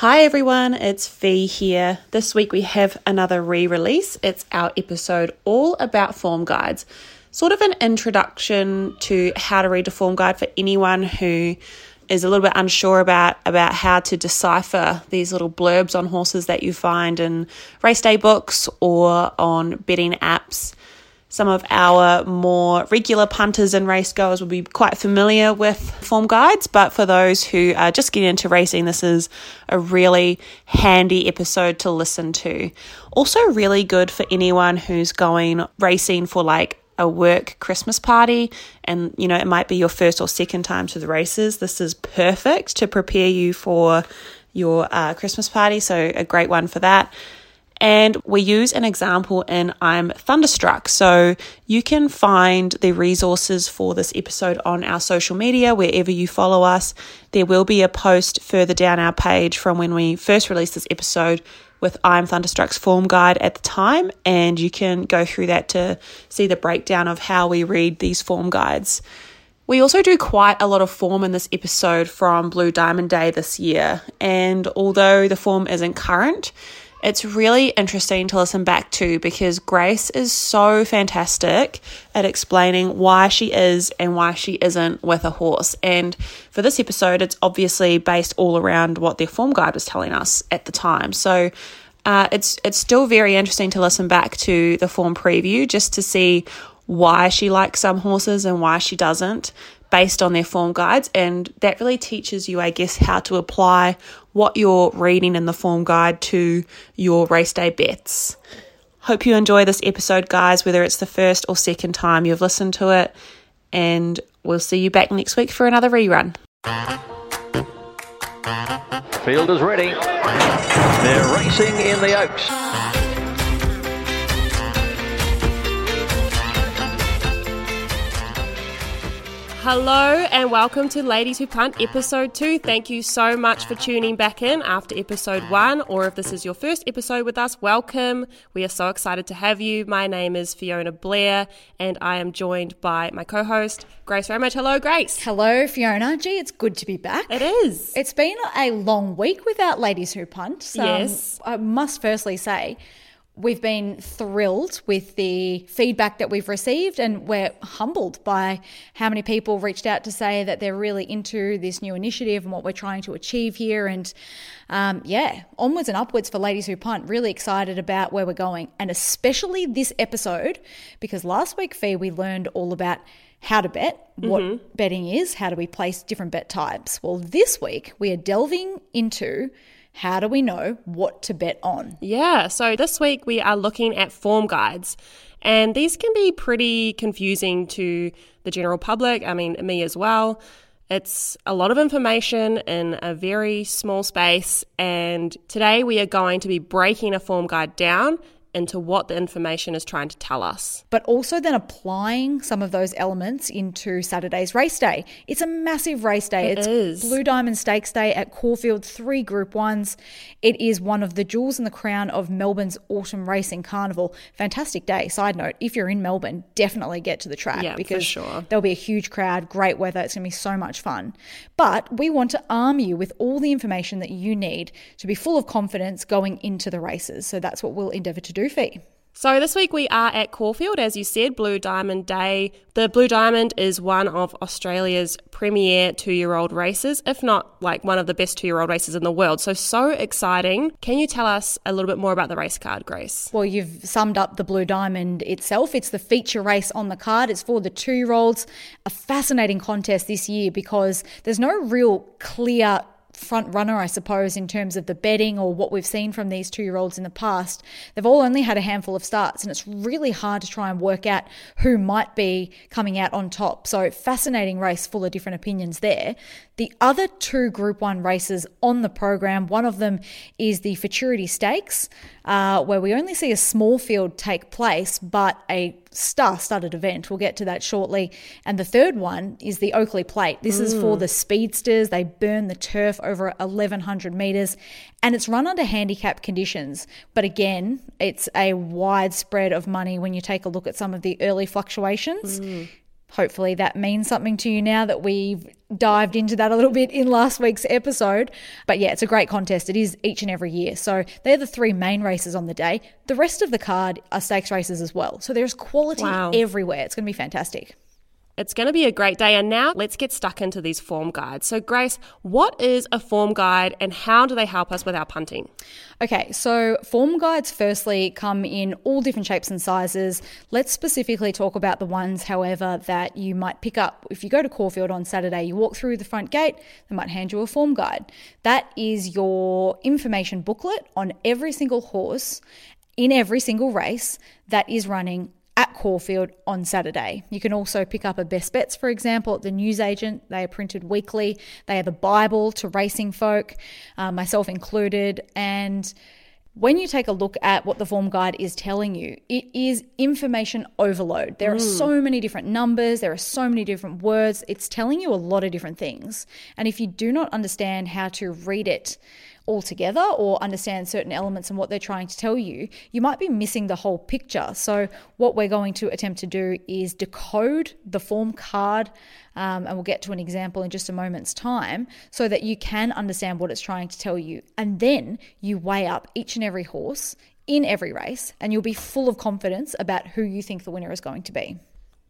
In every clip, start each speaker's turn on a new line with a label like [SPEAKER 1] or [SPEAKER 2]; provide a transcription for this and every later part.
[SPEAKER 1] Hi everyone, it's Fee here. This week we have another re-release. It's our episode all about form guides. Sort of an introduction to how to read a form guide for anyone who is a little bit unsure about about how to decipher these little blurbs on horses that you find in race day books or on betting apps. Some of our more regular punters and race goers will be quite familiar with form guides, but for those who are just getting into racing, this is a really handy episode to listen to. Also, really good for anyone who's going racing for like a work Christmas party and you know it might be your first or second time to the races. This is perfect to prepare you for your uh, Christmas party, so a great one for that. And we use an example in I'm Thunderstruck. So you can find the resources for this episode on our social media, wherever you follow us. There will be a post further down our page from when we first released this episode with I'm Thunderstruck's form guide at the time, and you can go through that to see the breakdown of how we read these form guides. We also do quite a lot of form in this episode from Blue Diamond Day this year, and although the form isn't current, it's really interesting to listen back to because Grace is so fantastic at explaining why she is and why she isn't with a horse. And for this episode, it's obviously based all around what their form guide was telling us at the time. So uh, it's it's still very interesting to listen back to the form preview just to see why she likes some horses and why she doesn't based on their form guides. And that really teaches you, I guess, how to apply what you're reading in the form guide to your race day bets. Hope you enjoy this episode, guys, whether it's the first or second time you've listened to it. And we'll see you back next week for another rerun.
[SPEAKER 2] Field is ready. They're racing in the Oaks.
[SPEAKER 1] Hello and welcome to Ladies Who Punt episode 2. Thank you so much for tuning back in after episode 1 or if this is your first episode with us, welcome. We are so excited to have you. My name is Fiona Blair and I am joined by my co-host Grace Ramage. Hello Grace.
[SPEAKER 3] Hello, Fiona. Gee, it's good to be back.
[SPEAKER 1] It is.
[SPEAKER 3] It's been a long week without Ladies Who Punt. So
[SPEAKER 1] Yes.
[SPEAKER 3] I must firstly say, we've been thrilled with the feedback that we've received, and we're humbled by how many people reached out to say that they're really into this new initiative and what we're trying to achieve here. And um, yeah, onwards and upwards for Ladies Who Punt. Really excited about where we're going, and especially this episode, because last week, Fee, we learned all about how to bet, what betting is, how do we place different bet types. Well, this week we are delving into how do we know what to bet on.
[SPEAKER 1] Yeah, so this week we are looking at form guides, and these can be pretty confusing to the general public. I mean, me as well. It's a lot of information in a very small space, and today we are going to be breaking a form guide down into what the information is trying to tell us.
[SPEAKER 3] But also then applying some of those elements into Saturday's race day. It's a massive race day.
[SPEAKER 1] It
[SPEAKER 3] it's
[SPEAKER 1] is.
[SPEAKER 3] Blue Diamond Stakes Day at Caulfield, three Group Ones. It is one of the jewels in the crown of Melbourne's Autumn Racing Carnival. Fantastic day. Side note, if you're in Melbourne, definitely get to the track
[SPEAKER 1] Yeah,
[SPEAKER 3] because
[SPEAKER 1] sure.
[SPEAKER 3] there'll be a huge crowd, great weather. It's going to be so much fun. But we want to arm you with all the information that you need to be full of confidence going into the races. So that's what we'll endeavour to do,
[SPEAKER 1] So this week we are at Caulfield, as you said, Blue Diamond Day. The Blue Diamond is one of Australia's premier two-year-old races, if not like one of the best two-year-old races in the world. So so exciting. Can you tell us a little bit more about the race card, Grace?
[SPEAKER 3] Well, you've summed up the Blue Diamond itself. It's the feature race on the card. It's for the two year olds. A fascinating contest this year because there's no real clear front runner, I suppose, in terms of the betting or what we've seen from these two year olds in the past. They've all only had a handful of starts, and it's really hard to try and work out who might be coming out on top. So, fascinating race full of different opinions there. The other two Group 1 races on the program, one of them is the Futurity Stakes, uh, where we only see a small field take place, but a star studded event. We'll get to that shortly. And the third one is the Oakleigh Plate. This mm. is for mm. the speedsters. They burn the turf over 1,100 metres and it's run under handicap conditions. But again, it's a wide spread of money when you take a look at some of the early fluctuations. Mm. Hopefully, that means something to you now that we've dived into that a little bit in last week's episode. But yeah, it's a great contest. It is each and every year. So they're the three main races on the day. The rest of the card are stakes races as well. So there's quality wow. everywhere. It's going to be fantastic.
[SPEAKER 4] It's going to be a great day. And now let's get stuck into these form guides. So, Grace, what is a form guide and how do they help us with our punting?
[SPEAKER 3] Okay, so form guides firstly come in all different shapes and sizes. Let's specifically talk about the ones, however, that you might pick up. If you go to Caulfield on Saturday, you walk through the front gate, they might hand you a form guide. That is your information booklet on every single horse in every single race that is running at Caulfield on Saturday. You can also pick up a Best Bets, for example, at the newsagent. They are printed weekly. They are the Bible to racing folk, uh, myself included. And when you take a look at what the form guide is telling you, it is information overload. There mm. are so many different numbers, there are so many different words. It's telling you a lot of different things. And if you do not understand how to read it, altogether or understand certain elements and what they're trying to tell you, you might be missing the whole picture. So, what we're going to attempt to do is decode the form card, um, and we'll get to an example in just a moment's time, so that you can understand what it's trying to tell you. And then you weigh up each and every horse in every race, and you'll be full of confidence about who you think the winner is going to be.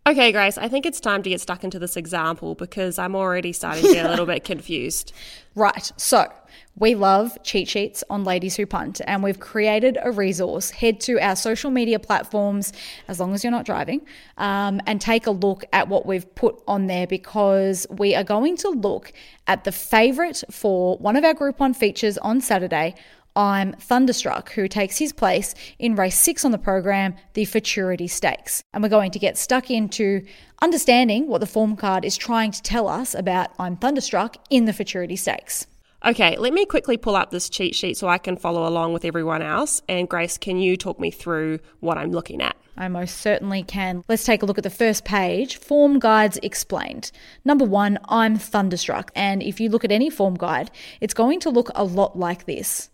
[SPEAKER 4] Okay, Grace, I think it's time to get stuck into this example because I'm already starting to get a little bit confused.
[SPEAKER 3] Right. So, we love cheat sheets on Ladies Who Punt, and we've created a resource. Head to our social media platforms, as long as you're not driving, um, and take a look at what we've put on there because we are going to look at the favourite for one of our Group 1 features on Saturday I'm Thunderstruck, who takes his place in race six on the program, the Futurity Stakes. And we're going to get stuck into understanding what the form card is trying to tell us about I'm Thunderstruck in the Futurity Stakes.
[SPEAKER 4] Okay, let me quickly pull up this cheat sheet so I can follow along with everyone else. And Grace, can you talk me through what I'm looking at?
[SPEAKER 3] I most certainly can. Let's take a look at the first page Form Guides Explained. Number one, I'm Thunderstruck. And if you look at any form guide, it's going to look a lot like this.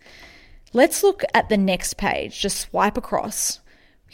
[SPEAKER 3] Let's look at the next page. Just swipe across.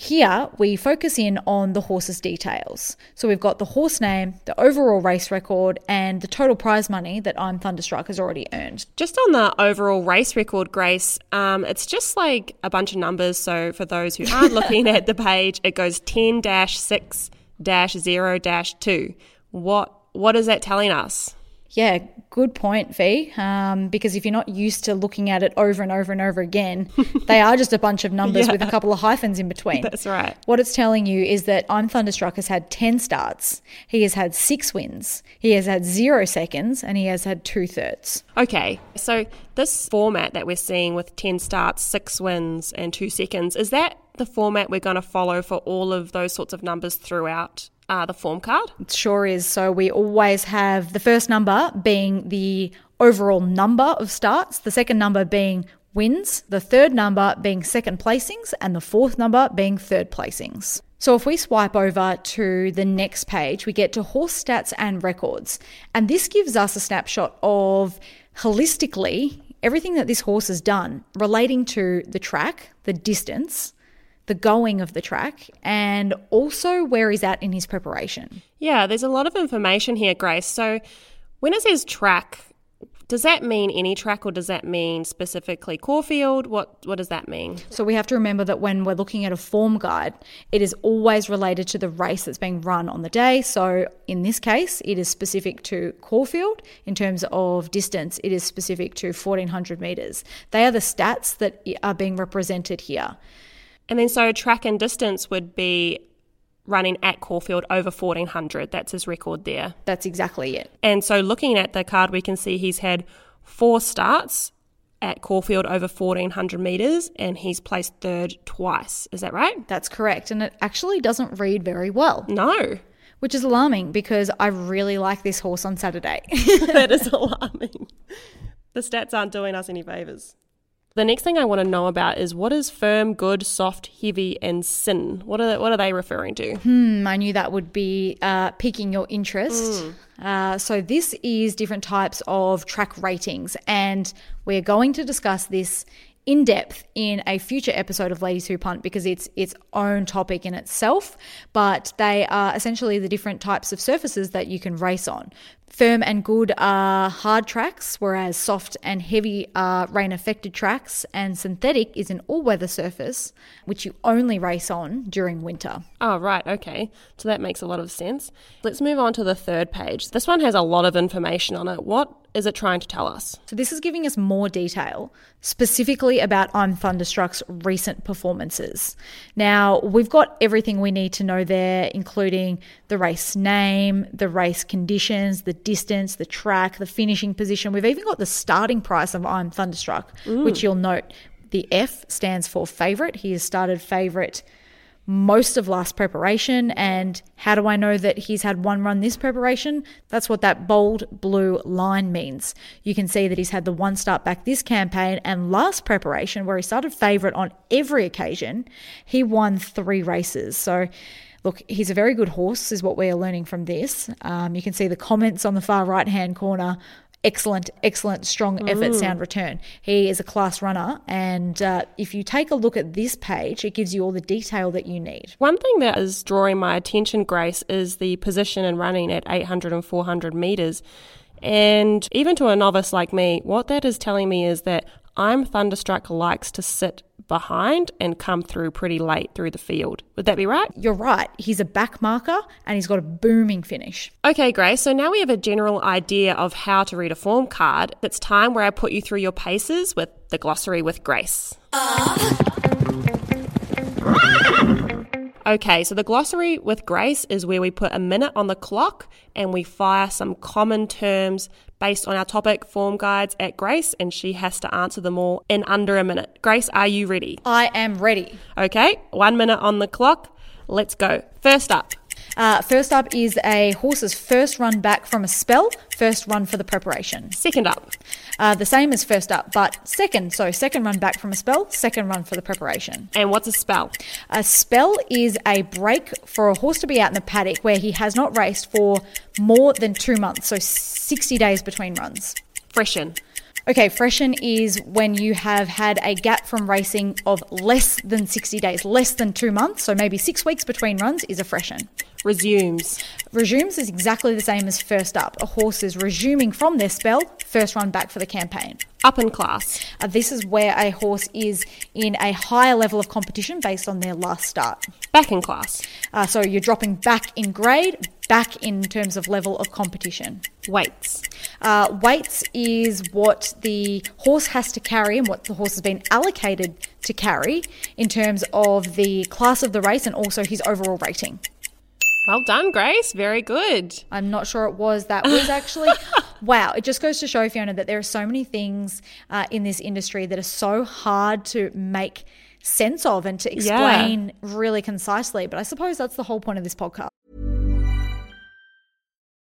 [SPEAKER 3] Here, we focus in on the horse's details. So we've got the horse name, the overall race record, and the total prize money that I'm Thunderstruck has already earned.
[SPEAKER 4] Just on the overall race record, Grace, um, it's just like a bunch of numbers. So for those who aren't looking at the page, it goes 10 6 0 2. What, what is that telling us?
[SPEAKER 3] Yeah, good point, Fee. Um, because if you're not used to looking at it over and over and over again, they are just a bunch of numbers yeah. with a couple of hyphens in between.
[SPEAKER 4] That's right.
[SPEAKER 3] What it's telling you is that I'm Thunderstruck has had 10 starts, he has had six wins, he has had zero seconds, and he has had two thirds.
[SPEAKER 4] Okay, so this format that we're seeing with 10 starts, six wins, and two seconds, is that the format we're going to follow for all of those sorts of numbers throughout uh, the form card?
[SPEAKER 3] It sure is. So we always have the first number being the overall number of starts, the second number being wins, the third number being second placings, and the fourth number being third placings. So if we swipe over to the next page, we get to horse stats and records. And this gives us a snapshot of holistically everything that this horse has done relating to the track, the distance, the going of the track and also where he's at in his preparation.
[SPEAKER 4] Yeah, there's a lot of information here, Grace. So when it says track, does that mean any track or does that mean specifically Caulfield? What what does that mean?
[SPEAKER 3] So we have to remember that when we're looking at a form guide, it is always related to the race that's being run on the day. So in this case, it is specific to Caulfield in terms of distance. It is specific to 1400 meters. They are the stats that are being represented here.
[SPEAKER 4] And then so track and distance would be running at Caulfield over 1400. That's his record there.
[SPEAKER 3] That's exactly it.
[SPEAKER 4] And so looking at the card, we can see he's had four starts at Caulfield over 1400 metres and he's placed third twice. Is that right?
[SPEAKER 3] That's correct. And it actually doesn't read very well.
[SPEAKER 4] No.
[SPEAKER 3] Which is alarming because I really like this horse on Saturday.
[SPEAKER 4] that is alarming. The stats aren't doing us any favours. The next thing I want to know about is what is firm, good, soft, heavy, and syn? What are they, what are they referring to?
[SPEAKER 3] Hmm, I knew that would be uh, piquing your interest. Mm. Uh, so this is different types of track ratings, and we're going to discuss this in depth in a future episode of Ladies Who Punt because it's its own topic in itself. But they are essentially the different types of surfaces that you can race on. Firm and good are hard tracks, whereas soft and heavy are rain affected tracks, and synthetic is an all weather surface, which you only race on during winter.
[SPEAKER 4] Oh, right, okay. So that makes a lot of sense. Let's move on to the third page. This one has a lot of information on it. What is it trying to tell us?
[SPEAKER 3] So, this is giving us more detail, specifically about I'm Thunderstruck's recent performances. Now, we've got everything we need to know there, including the race name, the race conditions, the distance, the track, the finishing position. We've even got the starting price of I'm Thunderstruck, Ooh. which you'll note the F stands for favourite. He has started favourite most of last preparation. And how do I know that he's had one run this preparation? That's what that bold blue line means. You can see that he's had the one start back this campaign and last preparation, where he started favourite on every occasion, he won three races. So look, he's a very good horse, is what we are learning from this. Um, you can see the comments on the far right hand corner excellent, excellent, strong effort, mm. sound return. He is a class runner. And uh, if you take a look at this page, it gives you all the detail that you need.
[SPEAKER 4] One thing that is drawing my attention, Grace, is the position and running at 800 and 400 metres. And even to a novice like me, what that is telling me is that I'm Thunderstruck likes to sit behind and come through pretty late through the field. Would that be right?
[SPEAKER 3] You're right. He's a back marker and he's got a booming finish.
[SPEAKER 4] Okay, Grace. So now we have a general idea of how to read a form card. It's time where I put you through your paces with the glossary with Grace. Uh. Okay, so the glossary with Grace is where we put a minute on the clock and we fire some common terms based on our topic form guides at Grace, and she has to answer them all in under a minute. Grace, are you ready?
[SPEAKER 3] I am ready.
[SPEAKER 4] Okay, one minute on the clock. Let's go. First up.
[SPEAKER 3] Uh, first up is a horse's first run back from a spell, first run for the preparation.
[SPEAKER 4] Second up.
[SPEAKER 3] Uh, the same as first up, but second. So, second run back from a spell, second run for the preparation.
[SPEAKER 4] And what's a spell?
[SPEAKER 3] A spell is a break for a horse to be out in the paddock where he has not raced for more than two months, so 60 days between runs.
[SPEAKER 4] Freshen.
[SPEAKER 3] Okay, freshen is when you have had a gap from racing of less than 60 days, less than two months. So maybe six weeks between runs is a freshen.
[SPEAKER 4] Resumes.
[SPEAKER 3] Resumes is exactly the same as first up. A horse is resuming from their spell, first run back for the campaign.
[SPEAKER 4] Up in class.
[SPEAKER 3] Uh, this is where a horse is in a higher level of competition based on their last start.
[SPEAKER 4] Back in class.
[SPEAKER 3] Uh, so you're dropping back in grade, back in terms of level of competition.
[SPEAKER 4] Weights.
[SPEAKER 3] Uh, weights is what the horse has to carry and what the horse has been allocated to carry in terms of the class of the race and also his overall rating.
[SPEAKER 4] Well done, Grace. Very good.
[SPEAKER 3] I'm not sure it was. That was actually, wow. It just goes to show, Fiona, that there are so many things uh, in this industry that are so hard to make sense of and to explain yeah. really concisely. But I suppose that's the whole point of this podcast.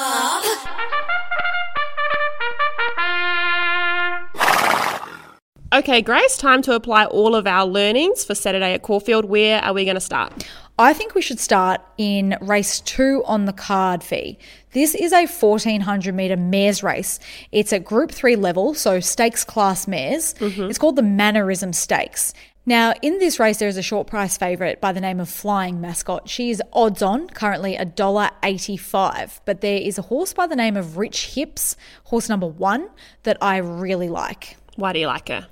[SPEAKER 5] up.
[SPEAKER 4] Okay, Grace, time to apply all of our learnings for Saturday at Caulfield. Where are we going to start?
[SPEAKER 3] I think we should start in race two on the card fee. This is a 1400 meter mares race. It's at group three level, so stakes class mares. Mm-hmm. It's called the Mannerism Stakes. Now, in this race, there is a short price favourite by the name of Flying Mascot. She is odds on, currently $1.85. But there is a horse by the name of Rich Hips, horse number one, that I really like.
[SPEAKER 4] Why do you like her?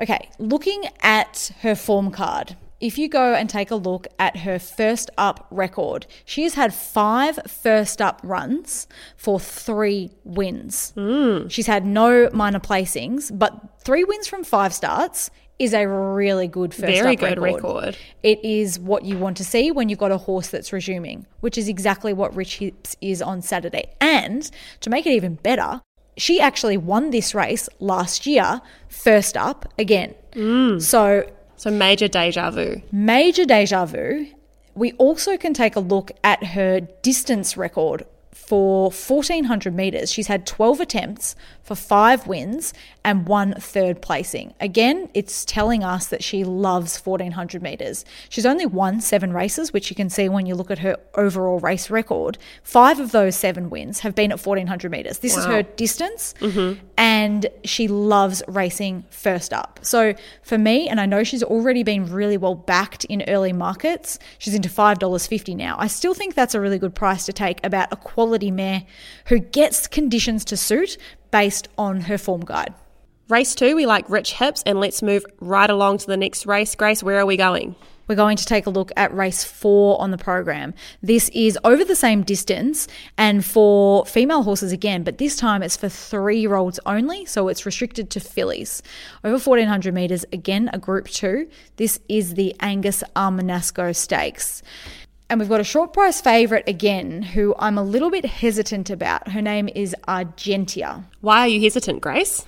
[SPEAKER 3] Okay, looking at her form card, if you go and take a look at her first up record, she has had five first up runs for three wins. Hmm. She's had no minor placings, but three wins from five starts is a really good first
[SPEAKER 4] Very good
[SPEAKER 3] record.
[SPEAKER 4] record.
[SPEAKER 3] It is what you want to see when you've got a horse that's resuming, which is exactly what Rich Hips is on Saturday. And to make it even better, she actually won this race last year, first up again. Mm. So
[SPEAKER 4] So major deja vu.
[SPEAKER 3] major deja vu. We also can take a look at her distance record for 1400 meters. She's had 12 attempts for five wins and one third placing. Again, it's telling us that she loves 1400 meters. She's only won seven races, which you can see when you look at her overall race record. Five of those seven wins have been at 1400 meters. This is her distance, mm-hmm. and she loves racing first up. So for me, and I know she's already been really well backed in early markets, she's into $5.50 now. I still think that's a really good price to take about a quality mare who gets conditions to suit based on her form guide.
[SPEAKER 4] Race two, we like rich hips, and let's move right along to the next race. Grace, where are we going?
[SPEAKER 3] We're going to take a look at race four on the program. This is over the same distance and for female horses again, but this time it's for three year olds only, so it's restricted to fillies. Over 1400 metres, again, a group two. This is the Angus Armanasco Stakes. And we've got a short price favourite again, who I'm a little bit hesitant about. Her name is Argentia.
[SPEAKER 4] Why are you hesitant, Grace?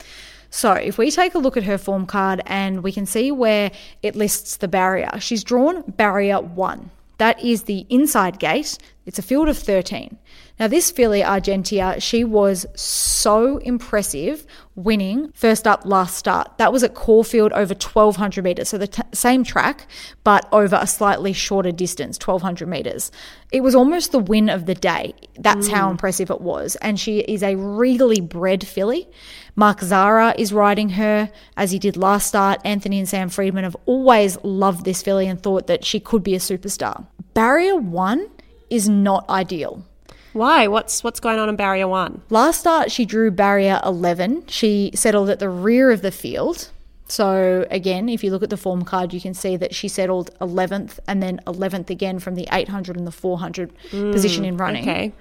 [SPEAKER 3] So, if we take a look at her form card and we can see where it lists the barrier, she's drawn barrier one. That is the inside gate. It's a field of 13. Now, this filly, Argentia, she was so impressive winning first up last start. That was at Caulfield over 1200 metres. So, the t- same track, but over a slightly shorter distance, 1200 metres. It was almost the win of the day. That's how mm. impressive it was. And she is a regally bred filly. Mark Zahra is riding her as he did last start. Anthony and Sam Freedman have always loved this filly and thought that she could be a superstar. Barrier one is not ideal.
[SPEAKER 4] Why? What's what's going on in barrier one?
[SPEAKER 3] Last start, she drew barrier 11. She settled at the rear of the field. So, again, if you look at the form card, you can see that she settled 11th and then 11th again from the 800 and the 400 hmm, position in running.
[SPEAKER 4] Okay.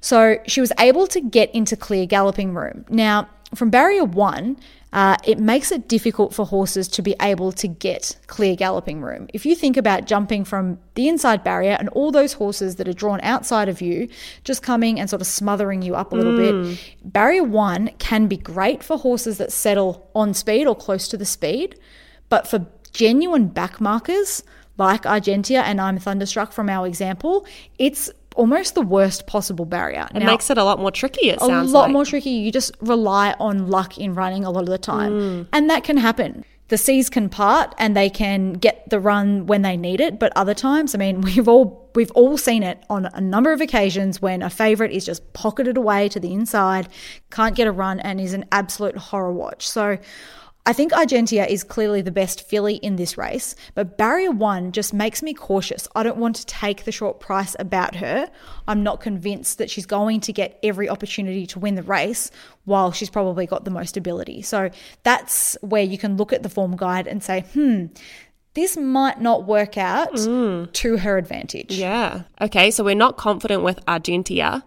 [SPEAKER 3] So she was able to get into clear galloping room. Now, from barrier one, uh, it makes it difficult for horses to be able to get clear galloping room. If you think about jumping from the inside barrier and all those horses that are drawn outside of you just coming and sort of smothering you up a little bit, barrier one can be great for horses that settle on speed or close to the speed. But for genuine back markers like Argentia and I'm Thunderstruck from our example, it's almost the worst possible barrier.
[SPEAKER 4] It makes it a lot more tricky, it sounds a
[SPEAKER 3] lot
[SPEAKER 4] like.
[SPEAKER 3] more tricky. You just rely on luck in running a lot of the time.
[SPEAKER 4] Mm.
[SPEAKER 3] And that can happen. The seas can part and they can get the run when they need it, but other times, I mean, we've all we've all seen it on a number of occasions when a favorite is just pocketed away to the inside, can't get a run and is an absolute horror watch. So I think Argentia is clearly the best filly in this race, but barrier one just makes me cautious. I don't want to take the short price about her. I'm not convinced that she's going to get every opportunity to win the race while she's probably got the most ability. So that's where you can look at the form guide and say, hmm, this might not work out to her advantage.
[SPEAKER 4] Yeah. Okay, so we're not confident with Argentia.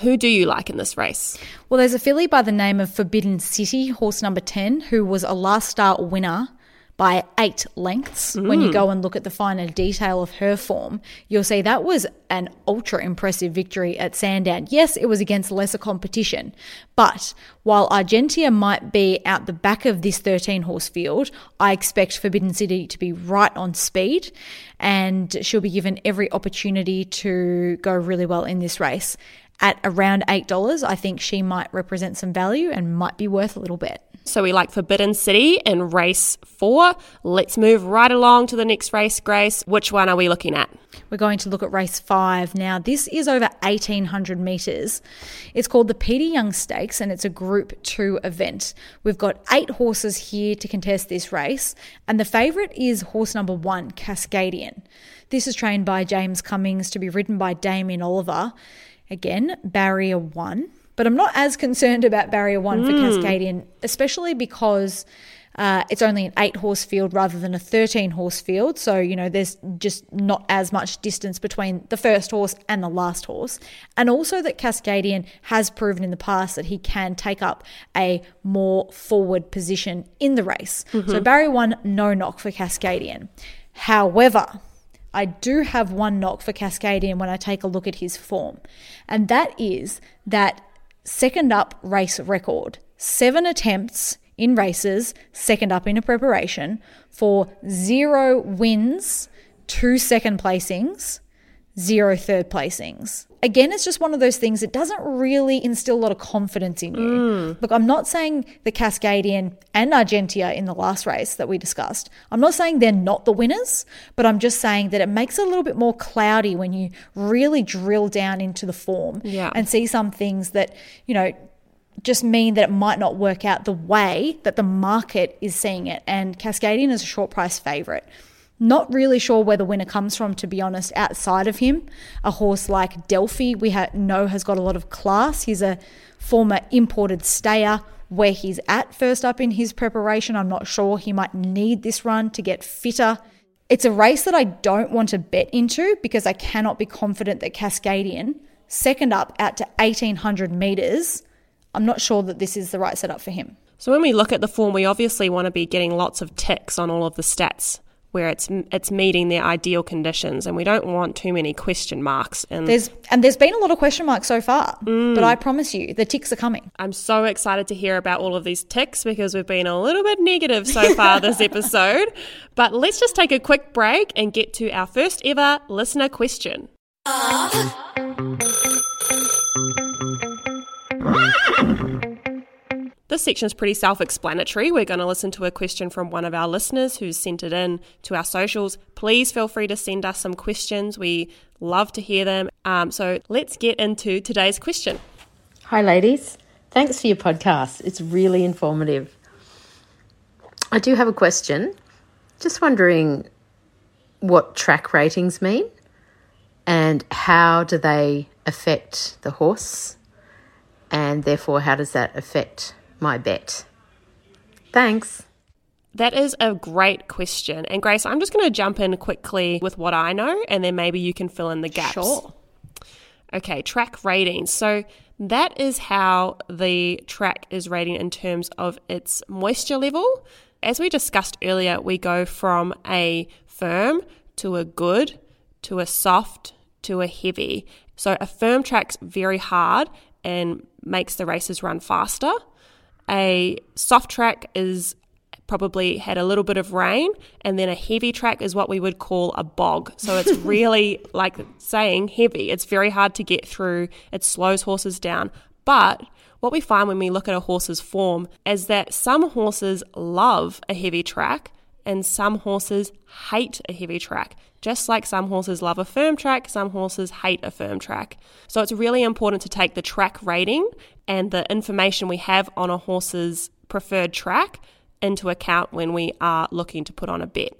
[SPEAKER 4] Who do you like in this race?
[SPEAKER 3] Well, there's a filly by the name of Forbidden City, horse number 10, who was a last start winner by eight lengths. When you mm. go and look at the finer detail of her form, you'll see that was an ultra impressive victory at Sandown. Yes, it was against lesser competition, but while Argentia might be out the back of this 13 horse field, I expect Forbidden City to be right on speed and she'll be given every opportunity to go really well in this race. At around $8, I think she might represent some value and might be worth a little bit.
[SPEAKER 4] So we like Forbidden City in race four. Let's move right along to the next race, Grace. Which one are we looking at?
[SPEAKER 3] We're going to look at race five. Now, this is over 1800 metres. It's called the Peter Young Stakes and it's a group two event. We've got eight horses here to contest this race, and the favourite is horse number one, Cascadian. This is trained by James Cummings to be ridden by Damien Oliver. Again, barrier one. But I'm not as concerned about barrier one for Cascadian, especially because uh, it's only an eight horse field rather than a 13 horse field. So, you know, there's just not as much distance between the first horse and the last horse. And also that Cascadian has proven in the past that he can take up a more forward position in the race. So, barrier one, no knock for Cascadian. However, I do have one knock for Cascadian when I take a look at his form, and that is that second up race record. Seven attempts in races, second up in a preparation, for zero wins, two second placings, zero third placings. Again, it's just one of those things that doesn't really instill a lot of confidence in you. Mm. Look, I'm not saying the Cascadian and Argentia in the last race that we discussed, I'm not saying they're not the winners, but I'm just saying that it makes it a little bit more cloudy when you really drill down into the form
[SPEAKER 4] Yeah.
[SPEAKER 3] and see some things that, you know, just mean that it might not work out the way that the market is seeing it. And Cascadian is a short price favourite. Not really sure where the winner comes from, to be honest, outside of him. A horse like Delphi, we ha- know has got a lot of class. He's a former imported stayer. Where he's at first up in his preparation, I'm not sure. He might need this run to get fitter. It's a race that I don't want to bet into because I cannot be confident that Cascadian, second up out to 1800 metres, I'm not sure that this is the right setup for him.
[SPEAKER 4] So when we look at the form, we obviously want to be getting lots of ticks on all of the stats where it's it's meeting their ideal conditions, and we don't want too many question marks. And
[SPEAKER 3] There's and there's been a lot of question marks so far, mm. but I promise you, the ticks are coming.
[SPEAKER 4] I'm so excited to hear about all of these ticks because we've been a little bit negative so far this episode. But let's just take a quick break and get to our first ever listener question. Ah. This section is pretty self explanatory. We're going to listen to a question from one of our listeners who's sent it in to our socials. Please feel free to send us some questions. We love to hear them. Um, so let's get into today's question.
[SPEAKER 6] Hi, ladies. Thanks for your podcast. It's really informative. I do have a question. Just wondering what track ratings mean and how do they affect the horse, and therefore, how does that affect my bet? Thanks.
[SPEAKER 4] That is a great question. And Grace, I'm just going to jump in quickly with what I know and then maybe you can fill in the gaps.
[SPEAKER 3] Sure.
[SPEAKER 4] Okay, track ratings. So that is how the track is rating in terms of its moisture level. As we discussed earlier, we go from a firm to a good to a soft to a heavy. So a firm track's very hard and makes the races run faster. A soft track is probably had a little bit of rain, and then a heavy track is what we would call a bog. So it's really like saying heavy. It's very hard to get through, it slows horses down. But what we find when we look at a horse's form is that some horses love a heavy track and some horses hate a heavy track. Just like some horses love a firm track, some horses hate a firm track. So it's really important to take the track rating and the information we have on a horse's preferred track into account when we are looking to put on a bet.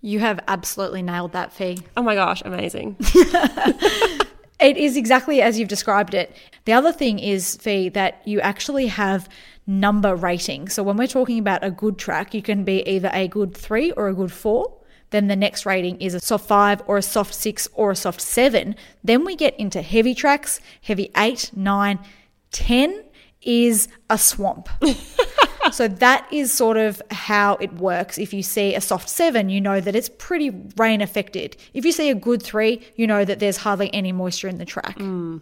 [SPEAKER 3] You have absolutely nailed that, Fee.
[SPEAKER 4] Oh my gosh, amazing.
[SPEAKER 3] It is exactly as you've described it. The other thing is, Fee, that you actually have number rating. So when we're talking about a good track, you can be either a good three or a good four. Then the next rating is a soft five or a soft six or a soft seven. Then we get into heavy tracks. Heavy eight, nine, ten is a swamp. so that is sort of how it works. If you see a soft seven, you know that it's pretty rain affected. If you see a good three, you know that there's hardly any moisture in the track. Mm.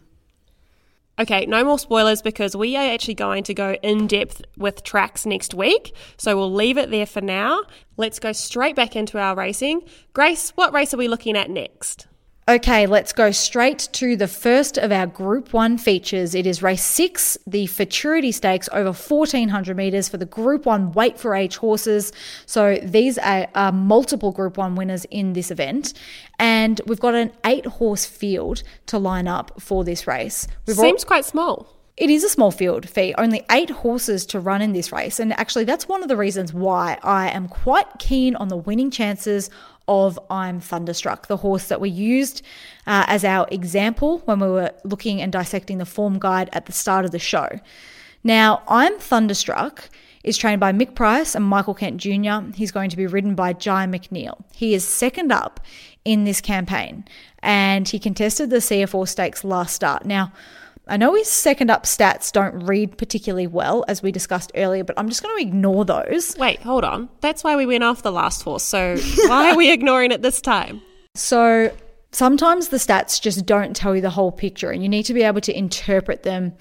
[SPEAKER 4] Okay, no more spoilers because we are actually going to go in depth with tracks next week. So we'll leave it there for now. Let's go straight back into our racing. Grace, what race are we looking at next?
[SPEAKER 3] Okay, let's go straight to the first of our Group 1 features. It is race 6, the Futurity Stakes, over 1400 metres for the Group 1 weight for age horses. So these are, are, multiple Group 1 winners in this event. And we've got an eight horse field to line up for this race. We've
[SPEAKER 7] Seems all- quite small.
[SPEAKER 3] It is a small field fee, only eight horses to run in this race. And actually, that's one of the reasons why I am quite keen on the winning chances of I'm Thunderstruck, the horse that we used uh, as our example when we were looking and dissecting the form guide at the start of the show. Now, I'm Thunderstruck is trained by Mick Price and Michael Kent Jr. He's going to be ridden by Jye McNeil. He is second up in this campaign and he contested the CF Orr Stakes last start. Now, I know his second up stats don't read particularly well, as we discussed earlier, but I'm just going to ignore those.
[SPEAKER 7] Wait, hold on. That's why we went off the last horse. So why are we ignoring it this time?
[SPEAKER 3] So sometimes the stats just don't tell you the whole picture, and you need to be able to interpret them.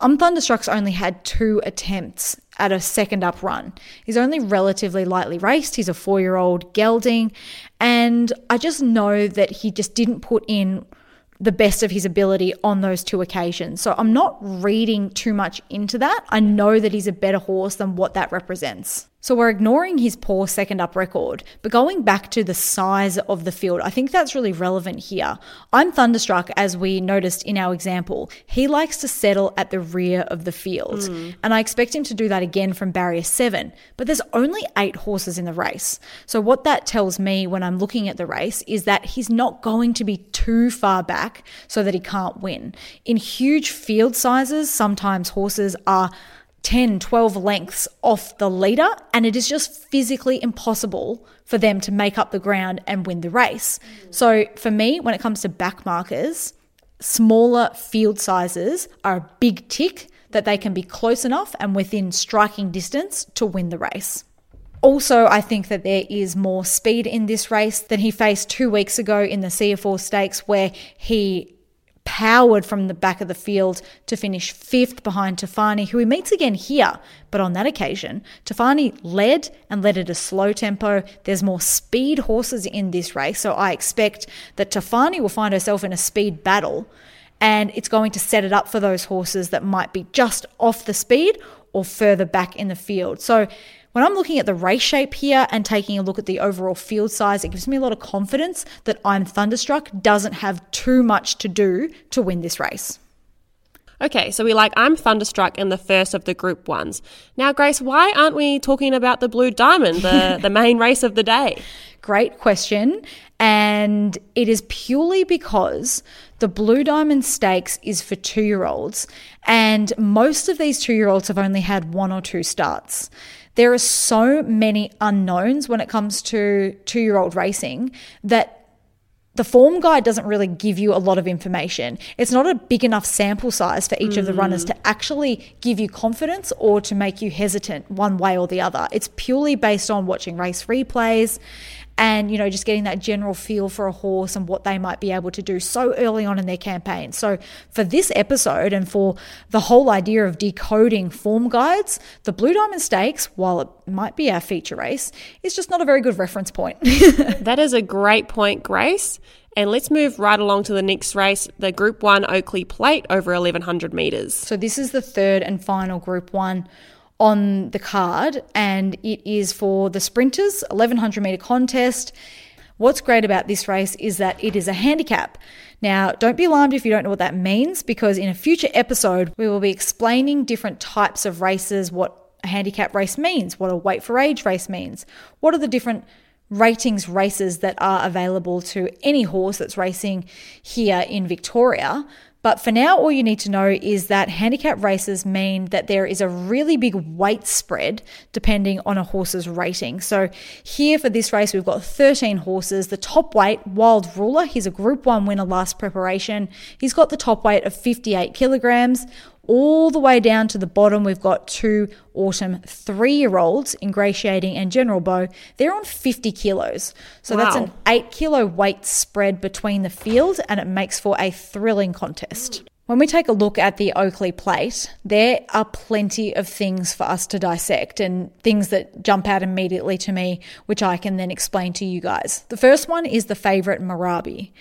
[SPEAKER 3] Um Thunderstruck's only had two attempts at a second up run. He's only relatively lightly raced. He's a four year old gelding. And I just know that he just didn't put in the best of his ability on those two occasions. So I'm not reading too much into that. I know that he's a better horse than what that represents. So we're ignoring his poor second up record, but going back to the size of the field, I think that's really relevant here. I'm thunderstruck, as we noticed in our example. He likes to settle at the rear of the field, mm. and I expect him to do that again from barrier seven, but there's only eight horses in the race. So what that tells me when I'm looking at the race is that he's not going to be too far back so that he can't win. In huge field sizes, sometimes horses are 10, 12 lengths off the leader, and it is just physically impossible for them to make up the ground and win the race. So, for me, when it comes to back markers, smaller field sizes are a big tick that they can be close enough and within striking distance to win the race. Also, I think that there is more speed in this race than he faced two weeks ago in the CF Orr Stakes, where he powered from the back of the field to finish fifth behind Tofane, who he meets again here. But on that occasion, Tofane led and led at a slow tempo. There's more speed horses in this race, so I expect that Tofane will find herself in a speed battle. And it's going to set it up for those horses that might be just off the speed or further back in the field. So when I'm looking at the race shape here and taking a look at the overall field size, it gives me a lot of confidence that I'm Thunderstruck doesn't have too much to do to win this race.
[SPEAKER 7] Okay, so we like I'm Thunderstruck in the first of the group ones. Now, Grace, why aren't we talking about the Blue Diamond, the, the main race of the day?
[SPEAKER 3] Great question. And it is purely because the Blue Diamond Stakes is for two year olds, and most of these two year olds have only had one or two starts. There are so many unknowns when it comes to two year old racing that the form guide doesn't really give you a lot of information. It's not a big enough sample size for each mm. of the runners to actually give you confidence or to make you hesitant one way or the other. It's purely based on watching race replays and you know just getting that general feel for a horse and what they might be able to do so early on in their campaign. So for this episode and for the whole idea of decoding form guides, the Blue Diamond Stakes, while it might be our feature race, is just not a very good reference point.
[SPEAKER 7] that is a great point, Grace. And let's move right along to the next race, the Group 1 Oakleigh Plate over 1100 metres.
[SPEAKER 3] So, this is the third and final Group 1 on the card, and it is for the sprinters, 1100 meter contest. What's great about this race is that it is a handicap. Now, don't be alarmed if you don't know what that means, because in a future episode, we will be explaining different types of races, what a handicap race means, what a weight for age race means, what are the different ratings races that are available to any horse that's racing here in Victoria. But for now, all you need to know is that handicap races mean that there is a really big weight spread depending on a horse's rating. So here for this race, we've got 13 horses. The top weight, Wild Ruler, he's a Group 1 winner last preparation. He's got the top weight of 58 kilograms all the way down to the bottom, we've got two autumn three year olds, Ingratiating and General Bow. They're on 50 kilos. So wow. that's an eight kilo weight spread between the field, and it makes for a thrilling contest. When we take a look at the Oakleigh plate, there are plenty of things for us to dissect and things that jump out immediately to me, which I can then explain to you guys. The first one is the favourite Marabi.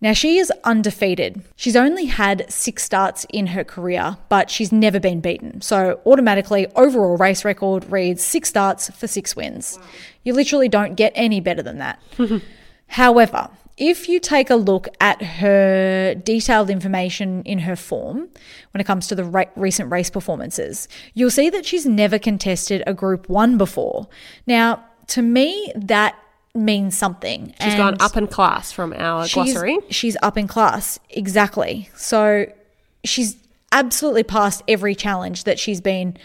[SPEAKER 3] Now, she is undefeated. She's only had six starts in her career, but she's never been beaten. So, automatically, overall race record reads six starts for six wins. You literally don't get any better than that. However, if you take a look at her detailed information in her form when it comes to the ra- recent race performances, you'll see that she's never contested a Group 1 before. Now, to me, that means something.
[SPEAKER 4] She's gone up in class from our
[SPEAKER 3] she's,
[SPEAKER 4] glossary.
[SPEAKER 3] She's up in class, exactly. So she's absolutely passed every challenge that she's been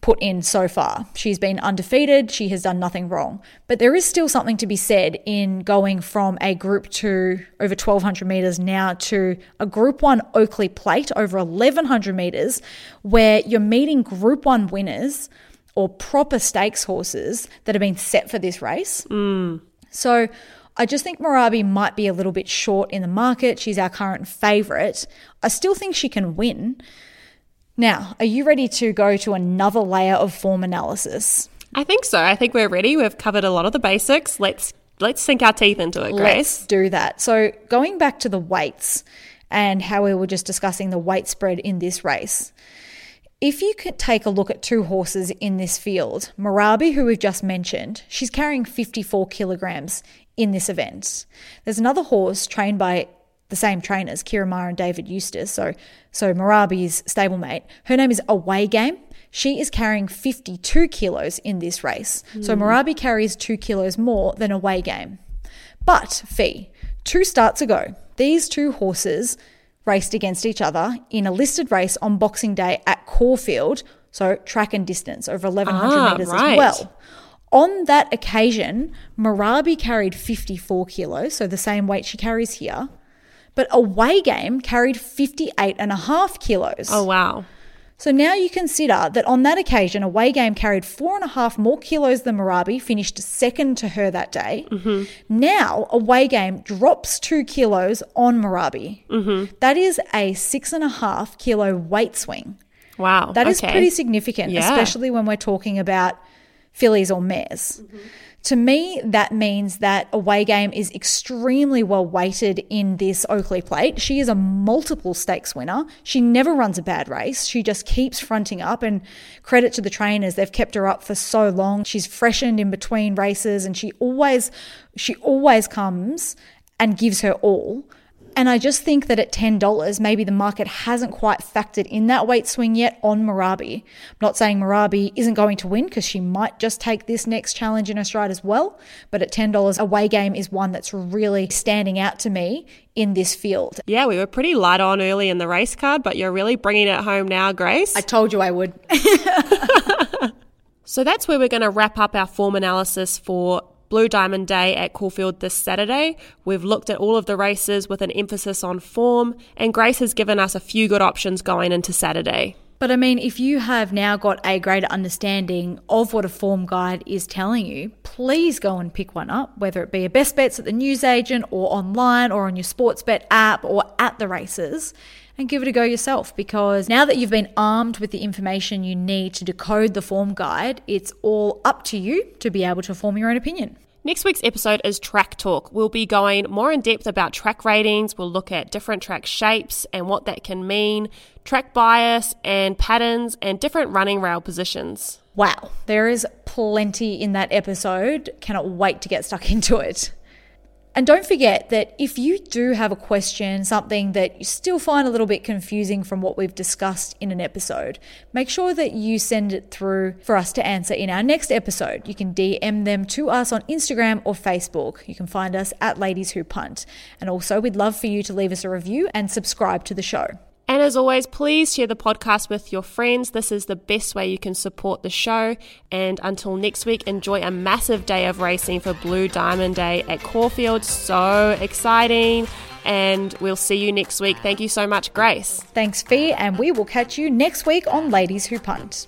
[SPEAKER 3] put in so far. She's been undefeated, she has done nothing wrong. But there is still something to be said in going from a group 2 over 1200 meters now to a group 1 Oakleigh plate over 1100 meters where you're meeting group 1 winners or proper stakes horses that have been set for this race. Mm. So I just think Marabi might be a little bit short in the market. She's our current favourite. I still think she can win. Now, are you ready to go to another layer of form analysis?
[SPEAKER 4] I think so. I think we're ready. We've covered a lot of the basics. Let's let's sink our teeth into it, Grace.
[SPEAKER 3] Let's do that. So, going back to the weights and how we were just discussing the weight spread in this race. If you could take a look at two horses in this field, Marabi, who we've just mentioned, she's carrying 54 kilograms in this event. There's another horse trained by the same trainers, Ciaron Maher and David Eustace. So, so Marabi's stablemate. Her name is Away Game. She is carrying 52 kilos in this race. So hmm. Marabi carries two kilos more than Away Game. But, Fee, two starts ago, these two horses raced against each other in a listed race on Boxing Day at Caulfield, so track and distance over 1100
[SPEAKER 4] Ah,
[SPEAKER 3] metres
[SPEAKER 4] right.
[SPEAKER 3] as well. On that occasion, Marabi carried 54 kilos, so the same weight she carries here, but Away Game carried 58 and a half kilos.
[SPEAKER 4] Oh wow.
[SPEAKER 3] So now you consider that on that occasion, Away Game carried four and a half more kilos than Marabi, finished second to her that day. Mm-hmm. Now, Away Game drops two kilos on Marabi. Mm-hmm. That is a six and a half kilo weight swing.
[SPEAKER 4] Wow.
[SPEAKER 3] That is
[SPEAKER 4] okay.
[SPEAKER 3] pretty significant,
[SPEAKER 4] Yeah.
[SPEAKER 3] especially when we're talking about fillies or mares. Mm-hmm. To me, that means that Away Game is extremely well weighted in this Oakleigh plate. She is a multiple stakes winner. She never runs a bad race. She just keeps fronting up, and credit to the trainers, they've kept her up for so long. She's freshened in between races, and she always, she always comes and gives her all. And I just think that at $10, maybe the market hasn't quite factored in that weight swing yet on Marabi. I'm not saying Marabi isn't going to win because she might just take this next challenge in her stride as well. But at $10, away game is one that's really standing out to me in this field.
[SPEAKER 4] Yeah, we were pretty light on early in the race card, but you're really bringing it home now, Grace.
[SPEAKER 3] I told you I would.
[SPEAKER 4] So that's where we're going to wrap up our form analysis for Blue Diamond Day at Caulfield this Saturday. We've looked at all of the races with an emphasis on form, and Grace has given us a few good options going into Saturday.
[SPEAKER 3] But I mean, if you have now got a greater understanding of what a form guide is telling you, please go and pick one up, whether it be a best bets at the newsagent or online or on your sports bet app or at the races. And give it a go yourself because now that you've been armed with the information you need to decode the form guide, it's all up to you to be able to form your own opinion.
[SPEAKER 4] Next week's episode is Track Talk. We'll be going more in depth about track ratings. We'll look at different track shapes and what that can mean, track bias and patterns, and different running rail positions.
[SPEAKER 3] Wow, there is plenty in that episode. Cannot wait to get stuck into it. And don't forget that if you do have a question, something that you still find a little bit confusing from what we've discussed in an episode, make sure that you send it through for us to answer in our next episode. You can DM them to us on Instagram or Facebook. You can find us at Ladies Who Punt. And also, we'd love for you to leave us a review and subscribe to the show.
[SPEAKER 4] And as always, please share the podcast with your friends. This is the best way you can support the show. And until next week, enjoy a massive day of racing for Blue Diamond Day at Caulfield. So exciting. And we'll see you next week. Thank you so much, Grace.
[SPEAKER 3] Thanks, Fee, and we will catch you next week on Ladies Who Punt.